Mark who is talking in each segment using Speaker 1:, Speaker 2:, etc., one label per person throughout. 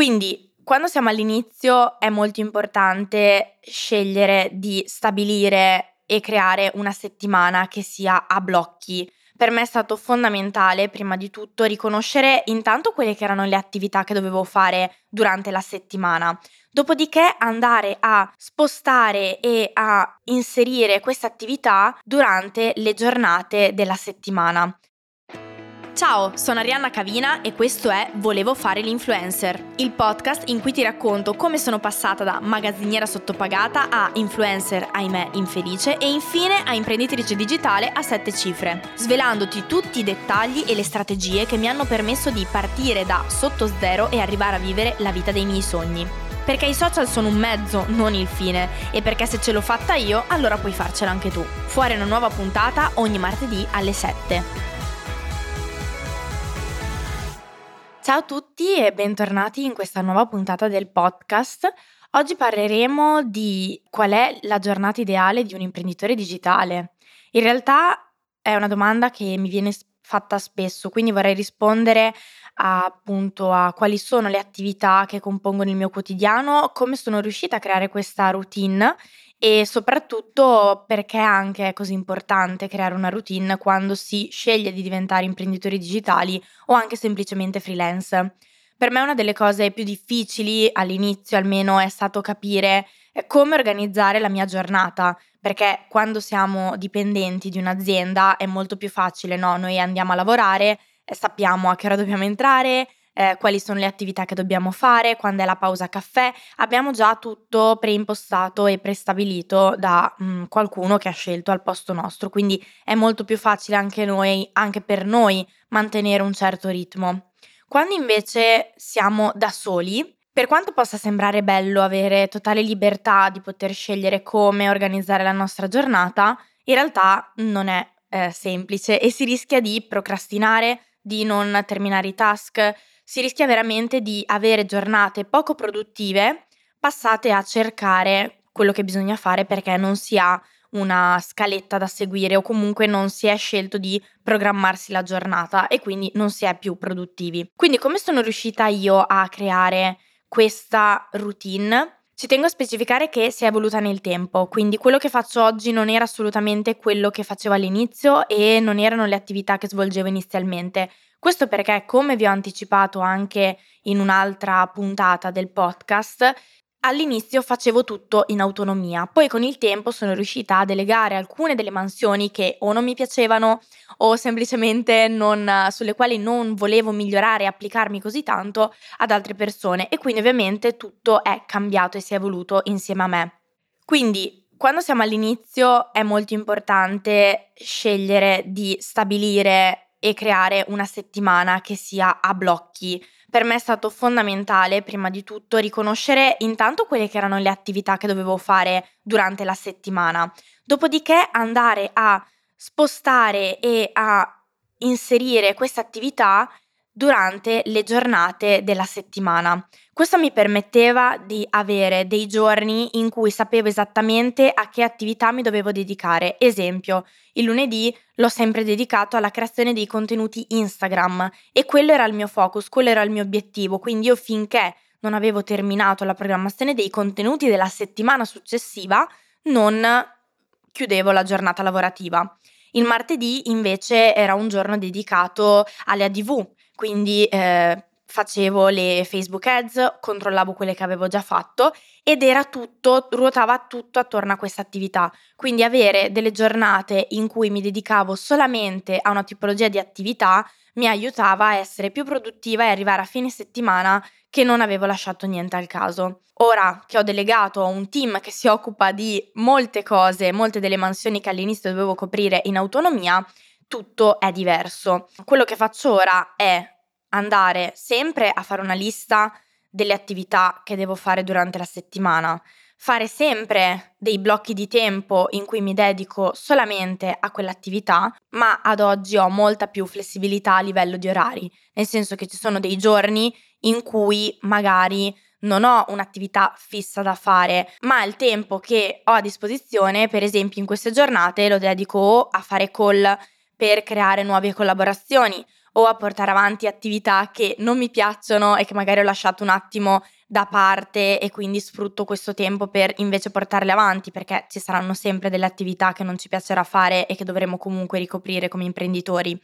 Speaker 1: Quindi quando siamo all'inizio è molto importante scegliere di stabilire e creare una settimana che sia a blocchi. Per me è stato fondamentale, prima di tutto, riconoscere intanto quelle che erano le attività che dovevo fare durante la settimana. Dopodiché andare a spostare e a inserire queste attività durante le giornate della settimana. Ciao, sono Arianna Cavina e questo è Volevo fare l'influencer, il podcast in cui ti racconto come sono passata da magazziniera sottopagata a influencer, ahimè, infelice e infine a imprenditrice digitale a sette cifre, svelandoti tutti i dettagli e le strategie che mi hanno permesso di partire da sotto zero e arrivare a vivere la vita dei miei sogni. Perché i social sono un mezzo, non il fine, e perché se ce l'ho fatta io, allora puoi farcela anche tu. Fuori una nuova puntata ogni martedì alle 7. Ciao a tutti e bentornati in questa nuova puntata del podcast. Oggi parleremo di qual è la giornata ideale di un imprenditore digitale. In realtà è una domanda che mi viene fatta spesso, quindi vorrei rispondere a, appunto a quali sono le attività che compongono il mio quotidiano, come sono riuscita a creare questa routine e soprattutto perché anche è così importante creare una routine quando si sceglie di diventare imprenditori digitali o anche semplicemente freelance. Per me una delle cose più difficili all'inizio almeno è stato capire eh, come organizzare la mia giornata, perché quando siamo dipendenti di un'azienda è molto più facile, no? Noi andiamo a lavorare, sappiamo a che ora dobbiamo entrare, eh, quali sono le attività che dobbiamo fare, quando è la pausa caffè, abbiamo già tutto preimpostato e prestabilito da mh, mm, qualcuno che ha scelto al posto nostro, quindi è molto più facile anche noi, anche per noi, mantenere un certo ritmo. Quando invece siamo da soli, per quanto possa sembrare bello avere totale libertà di poter scegliere come organizzare la nostra giornata, in realtà non è eh, semplice e si rischia di procrastinare, di non terminare i task, si rischia veramente di avere giornate poco produttive passate a cercare quello che bisogna fare perché non si ha una scaletta da seguire o comunque non si è scelto di programmarsi la giornata e quindi non si è più produttivi. Quindi come sono riuscita io a creare questa routine? Ci tengo a specificare che si è evoluta nel tempo, quindi quello che faccio oggi non era assolutamente quello che facevo all'inizio e non erano le attività che svolgevo inizialmente. Questo perché, come vi ho anticipato anche in un'altra puntata del podcast, All'inizio facevo tutto in autonomia, poi con il tempo sono riuscita a delegare alcune delle mansioni che o non mi piacevano o semplicemente non, sulle quali non volevo migliorare e applicarmi così tanto ad altre persone e quindi ovviamente tutto è cambiato e si è evoluto insieme a me. Quindi quando siamo all'inizio è molto importante scegliere di stabilire e creare una settimana che sia a blocchi. Per me è stato fondamentale, prima di tutto, riconoscere intanto quelle che erano le attività che dovevo fare durante la settimana, dopodiché andare a spostare e a inserire queste attività durante le giornate della settimana. Questo mi permetteva di avere dei giorni in cui sapevo esattamente a che attività mi dovevo dedicare. Esempio, il lunedì l'ho sempre dedicato alla creazione dei contenuti Instagram e quello era il mio focus, quello era il mio obiettivo, quindi io finché non avevo terminato la programmazione dei contenuti della settimana successiva non chiudevo la giornata lavorativa. Il martedì invece era un giorno dedicato alle ADV, quindi eh, facevo le Facebook ads, controllavo quelle che avevo già fatto ed era tutto, ruotava tutto attorno a questa attività. Quindi avere delle giornate in cui mi dedicavo solamente a una tipologia di attività mi aiutava a essere più produttiva e arrivare a fine settimana che non avevo lasciato niente al caso. Ora che ho delegato a un team che si occupa di molte cose, molte delle mansioni che all'inizio dovevo coprire in autonomia, tutto è diverso. Quello che faccio ora è andare sempre a fare una lista delle attività che devo fare durante la settimana, fare sempre dei blocchi di tempo in cui mi dedico solamente a quell'attività, ma ad oggi ho molta più flessibilità a livello di orari, nel senso che ci sono dei giorni in cui magari non ho un'attività fissa da fare, ma il tempo che ho a disposizione, per esempio in queste giornate, lo dedico a fare call per creare nuove collaborazioni o a portare avanti attività che non mi piacciono e che magari ho lasciato un attimo da parte e quindi sfrutto questo tempo per invece portarle avanti perché ci saranno sempre delle attività che non ci piacerà fare e che dovremo comunque ricoprire come imprenditori.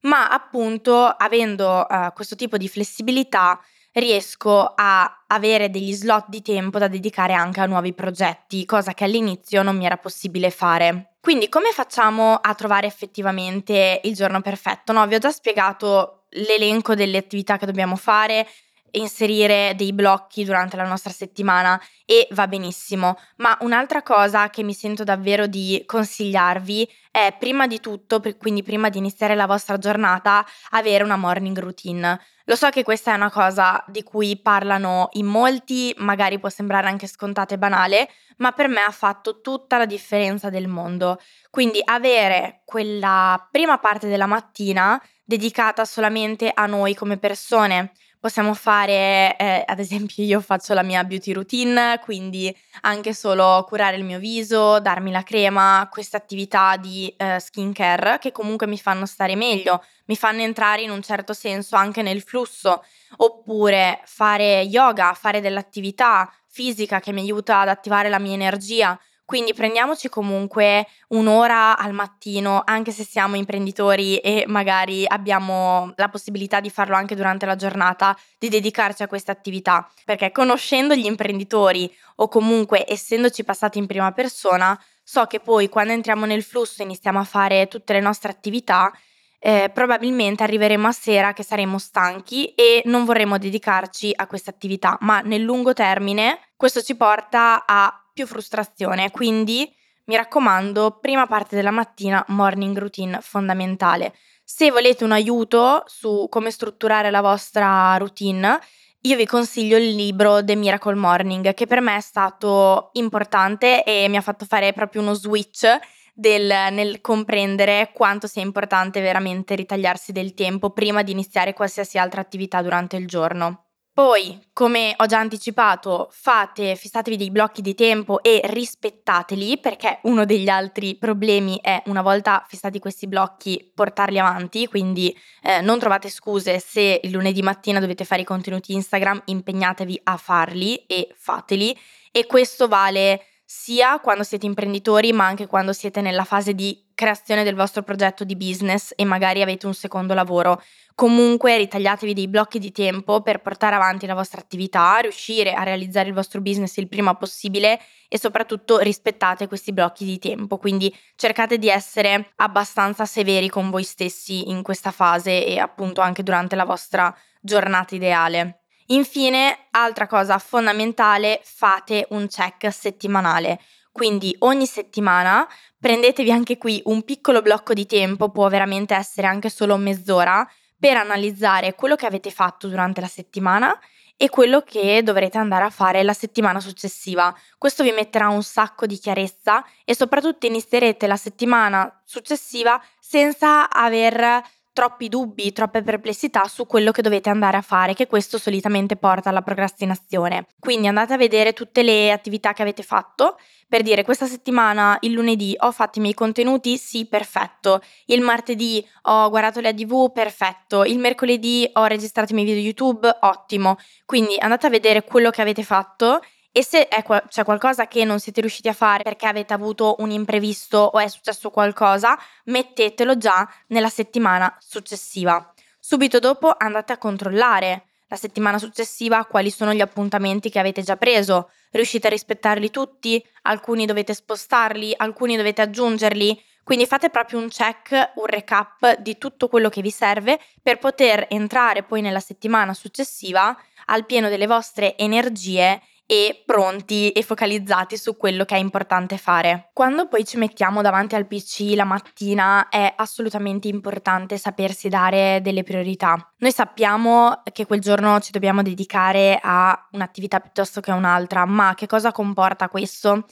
Speaker 1: Ma appunto avendo uh, questo tipo di flessibilità riesco a avere degli slot di tempo da dedicare anche a nuovi progetti, cosa che all'inizio non mi era possibile fare. Quindi come facciamo a trovare effettivamente il giorno perfetto? No, vi ho già spiegato l'elenco delle attività che dobbiamo fare, inserire dei blocchi durante la nostra settimana e va benissimo, ma un'altra cosa che mi sento davvero di consigliarvi è prima di tutto, quindi prima di iniziare la vostra giornata, avere una morning routine. Lo so che questa è una cosa di cui parlano in molti, magari può sembrare anche scontata e banale, ma per me ha fatto tutta la differenza del mondo. Quindi avere quella prima parte della mattina dedicata solamente a noi come persone, Possiamo fare, eh, ad esempio, io faccio la mia beauty routine, quindi anche solo curare il mio viso, darmi la crema, queste attività di eh, skincare che comunque mi fanno stare meglio, mi fanno entrare in un certo senso anche nel flusso, oppure fare yoga, fare dell'attività fisica che mi aiuta ad attivare la mia energia quindi prendiamoci comunque un'ora al mattino, anche se siamo imprenditori e magari abbiamo la possibilità di farlo anche durante la giornata, di dedicarci a questa attività, perché conoscendo gli imprenditori o comunque essendoci passati in prima persona, so che poi quando entriamo nel flusso e iniziamo a fare tutte le nostre attività, eh, probabilmente arriveremo a sera che saremo stanchi e non vorremmo dedicarci a questa attività, ma nel lungo termine questo ci porta a più frustrazione. Quindi mi raccomando, prima parte della mattina, morning routine fondamentale. Se volete un aiuto su come strutturare la vostra routine, io vi consiglio il libro The Miracle Morning, che per me è stato importante e mi ha fatto fare proprio uno switch del, nel comprendere quanto sia importante veramente ritagliarsi del tempo prima di iniziare qualsiasi altra attività durante il giorno. Poi, come ho già anticipato, fate, fissatevi dei blocchi di tempo e rispettateli, perché uno degli altri problemi è una volta fissati questi blocchi portarli avanti, quindi eh, non trovate scuse se il lunedì mattina dovete fare i contenuti Instagram, impegnatevi a farli e fateli. E questo vale sia quando siete imprenditori, ma anche quando siete nella fase di creazione del vostro progetto di business e magari avete un secondo lavoro. Comunque ritagliatevi dei blocchi di tempo per portare avanti la vostra attività, riuscire a realizzare il vostro business il prima possibile e soprattutto rispettate questi blocchi di tempo. Quindi cercate di essere abbastanza severi con voi stessi in questa fase e appunto anche durante la vostra giornata ideale. Infine, altra cosa fondamentale, fate un check settimanale. Quindi ogni settimana prendetevi anche qui un piccolo blocco di tempo, può veramente essere anche solo mezz'ora, per analizzare quello che avete fatto durante la settimana e quello che dovrete andare a fare la settimana successiva. Questo vi metterà un sacco di chiarezza e soprattutto inizierete la settimana successiva senza aver troppi dubbi, troppe perplessità su quello che dovete andare a fare, che questo solitamente porta alla procrastinazione. Quindi andate a vedere tutte le attività che avete fatto per dire questa settimana, il lunedì, ho fatto i miei contenuti, sì, perfetto. Il martedì ho guardato le ADV, perfetto. Il mercoledì ho registrato i miei video YouTube, ottimo. Quindi andate a vedere quello che avete fatto e se qua- c'è qualcosa che non siete riusciti a fare perché avete avuto un imprevisto o è successo qualcosa, mettetelo già nella settimana successiva. Subito dopo andate a controllare la settimana successiva quali sono gli appuntamenti che avete già preso. Riuscite a rispettarli tutti? Alcuni dovete spostarli, alcuni dovete aggiungerli. Quindi fate proprio un check, un recap di tutto quello che vi serve per poter entrare poi nella settimana successiva al pieno delle vostre energie e pronti e focalizzati su quello che è importante fare. Quando poi ci mettiamo davanti al PC la mattina è assolutamente importante sapersi dare delle priorità. Noi sappiamo che quel giorno ci dobbiamo dedicare a un'attività piuttosto che a un'altra, ma che cosa comporta questo?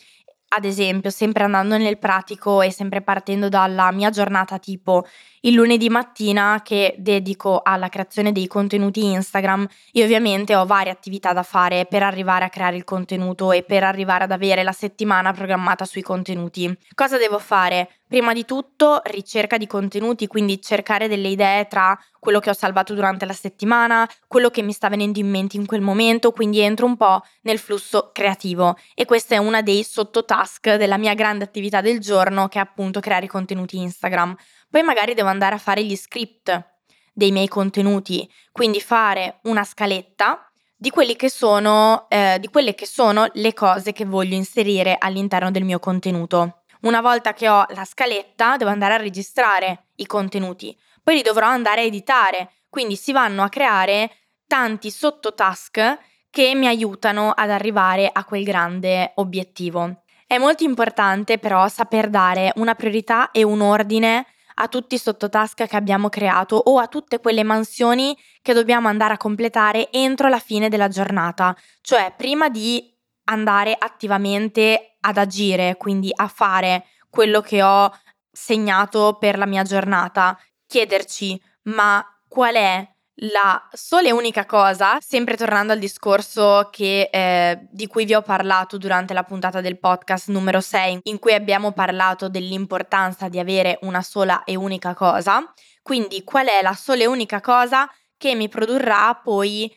Speaker 1: Ad esempio, sempre andando nel pratico e sempre partendo dalla mia giornata tipo il lunedì mattina che dedico alla creazione dei contenuti Instagram, io ovviamente ho varie attività da fare per arrivare a creare il contenuto e per arrivare ad avere la settimana programmata sui contenuti. Cosa devo fare? Prima di tutto ricerca di contenuti, quindi cercare delle idee tra quello che ho salvato durante la settimana, quello che mi sta venendo in mente in quel momento, quindi entro un po' nel flusso creativo e questa è una dei sottotask della mia grande attività del giorno che è appunto creare contenuti Instagram. Poi magari devo andare a fare gli script dei miei contenuti, quindi fare una scaletta di, che sono, eh, di quelle che sono le cose che voglio inserire all'interno del mio contenuto. Una volta che ho la scaletta, devo andare a registrare i contenuti, poi li dovrò andare a editare, quindi si vanno a creare tanti sottotask che mi aiutano ad arrivare a quel grande obiettivo. È molto importante però saper dare una priorità e un ordine a tutti i sottotask che abbiamo creato o a tutte quelle mansioni che dobbiamo andare a completare entro la fine della giornata, cioè prima di andare attivamente ad agire, quindi a fare quello che ho segnato per la mia giornata, chiederci ma qual è la sola e unica cosa, sempre tornando al discorso che, eh, di cui vi ho parlato durante la puntata del podcast numero 6, in cui abbiamo parlato dell'importanza di avere una sola e unica cosa, quindi qual è la sola e unica cosa che mi produrrà poi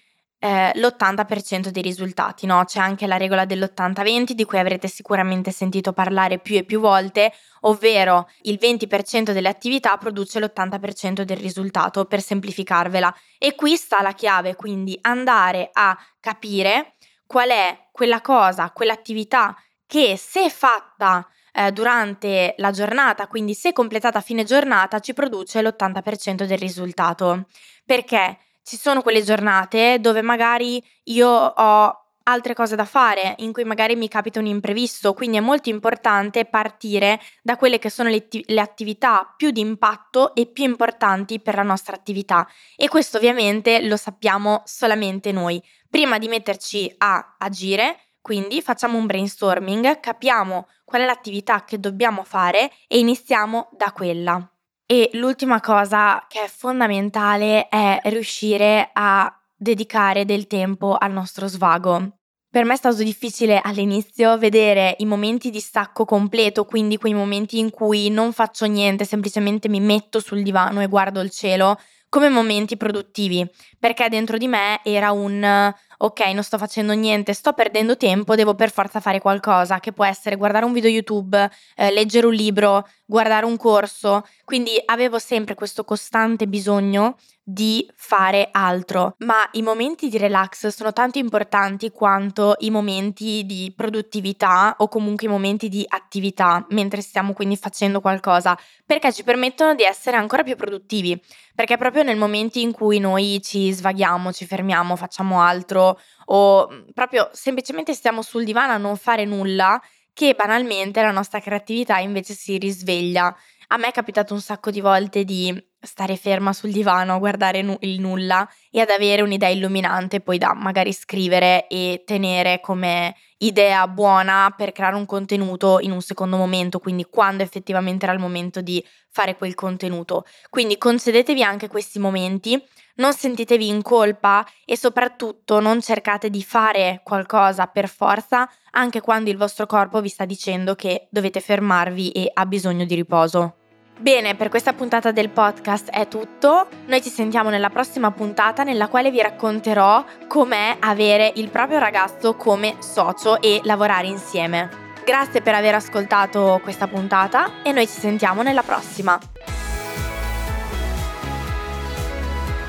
Speaker 1: eh, l'80% dei risultati, no? C'è anche la regola dell'80-20 di cui avrete sicuramente sentito parlare più e più volte, ovvero il 20% delle attività produce l'80% del risultato, per semplificarvela. E qui sta la chiave, quindi andare a capire qual è quella cosa, quell'attività che se fatta eh, durante la giornata, quindi se completata a fine giornata, ci produce l'80% del risultato. Perché? Ci sono quelle giornate dove magari io ho altre cose da fare, in cui magari mi capita un imprevisto, quindi è molto importante partire da quelle che sono le, le, attività più di impatto e più importanti per la nostra attività e questo ovviamente lo sappiamo solamente noi. Prima di metterci a agire, quindi facciamo un brainstorming, capiamo qual è l'attività che dobbiamo fare e iniziamo da quella. E l'ultima cosa che è fondamentale è riuscire a dedicare del tempo al nostro svago. Per me è stato difficile all'inizio vedere i momenti di stacco completo, quindi quei momenti in cui non faccio niente, semplicemente mi metto sul divano e guardo il cielo, come momenti produttivi, perché dentro di me era un ok, non sto facendo niente, sto perdendo tempo, devo per forza fare qualcosa, che può essere guardare un video YouTube, eh, leggere un libro, guardare un corso, quindi avevo sempre questo costante bisogno di fare altro, ma i momenti di relax sono tanto importanti quanto i momenti di produttività o comunque i momenti di attività mentre stiamo quindi facendo qualcosa, perché ci permettono di essere ancora più produttivi, perché proprio nel momento in cui noi ci svaghiamo, ci fermiamo, facciamo altro o mm, proprio semplicemente stiamo sul divano a non fare nulla, che banalmente la nostra creatività invece si risveglia. A me è capitato un sacco di volte di stare ferma sul divano a guardare nu- il nulla e ad avere un'idea illuminante poi da magari scrivere e tenere come idea buona per creare un contenuto in un secondo momento, quindi quando effettivamente era il momento di fare quel contenuto. Quindi concedetevi anche questi momenti, non sentitevi in colpa e soprattutto non cercate di fare qualcosa per forza anche quando il vostro corpo vi sta dicendo che dovete fermarvi e ha bisogno di riposo. Bene, per questa puntata del podcast è tutto. Noi ci sentiamo nella prossima puntata nella quale vi racconterò com'è avere il proprio ragazzo come socio e lavorare insieme. Grazie per aver ascoltato questa puntata e noi ci sentiamo nella prossima.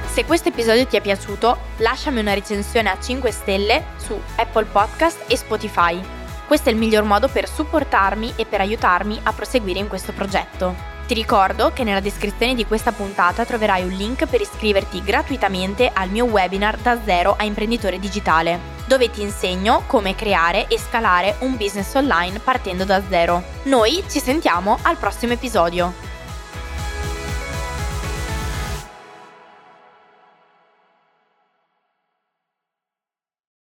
Speaker 1: Se questo episodio ti è piaciuto, lasciami una recensione a 5 stelle su Apple Podcast e Spotify. Questo è il miglior modo per supportarmi e per aiutarmi a proseguire in questo progetto. Ti ricordo che nella descrizione di questa puntata troverai un link per iscriverti gratuitamente al mio webinar da zero a imprenditore digitale, dove ti insegno come creare e scalare un business online partendo da zero. Noi ci sentiamo al prossimo episodio.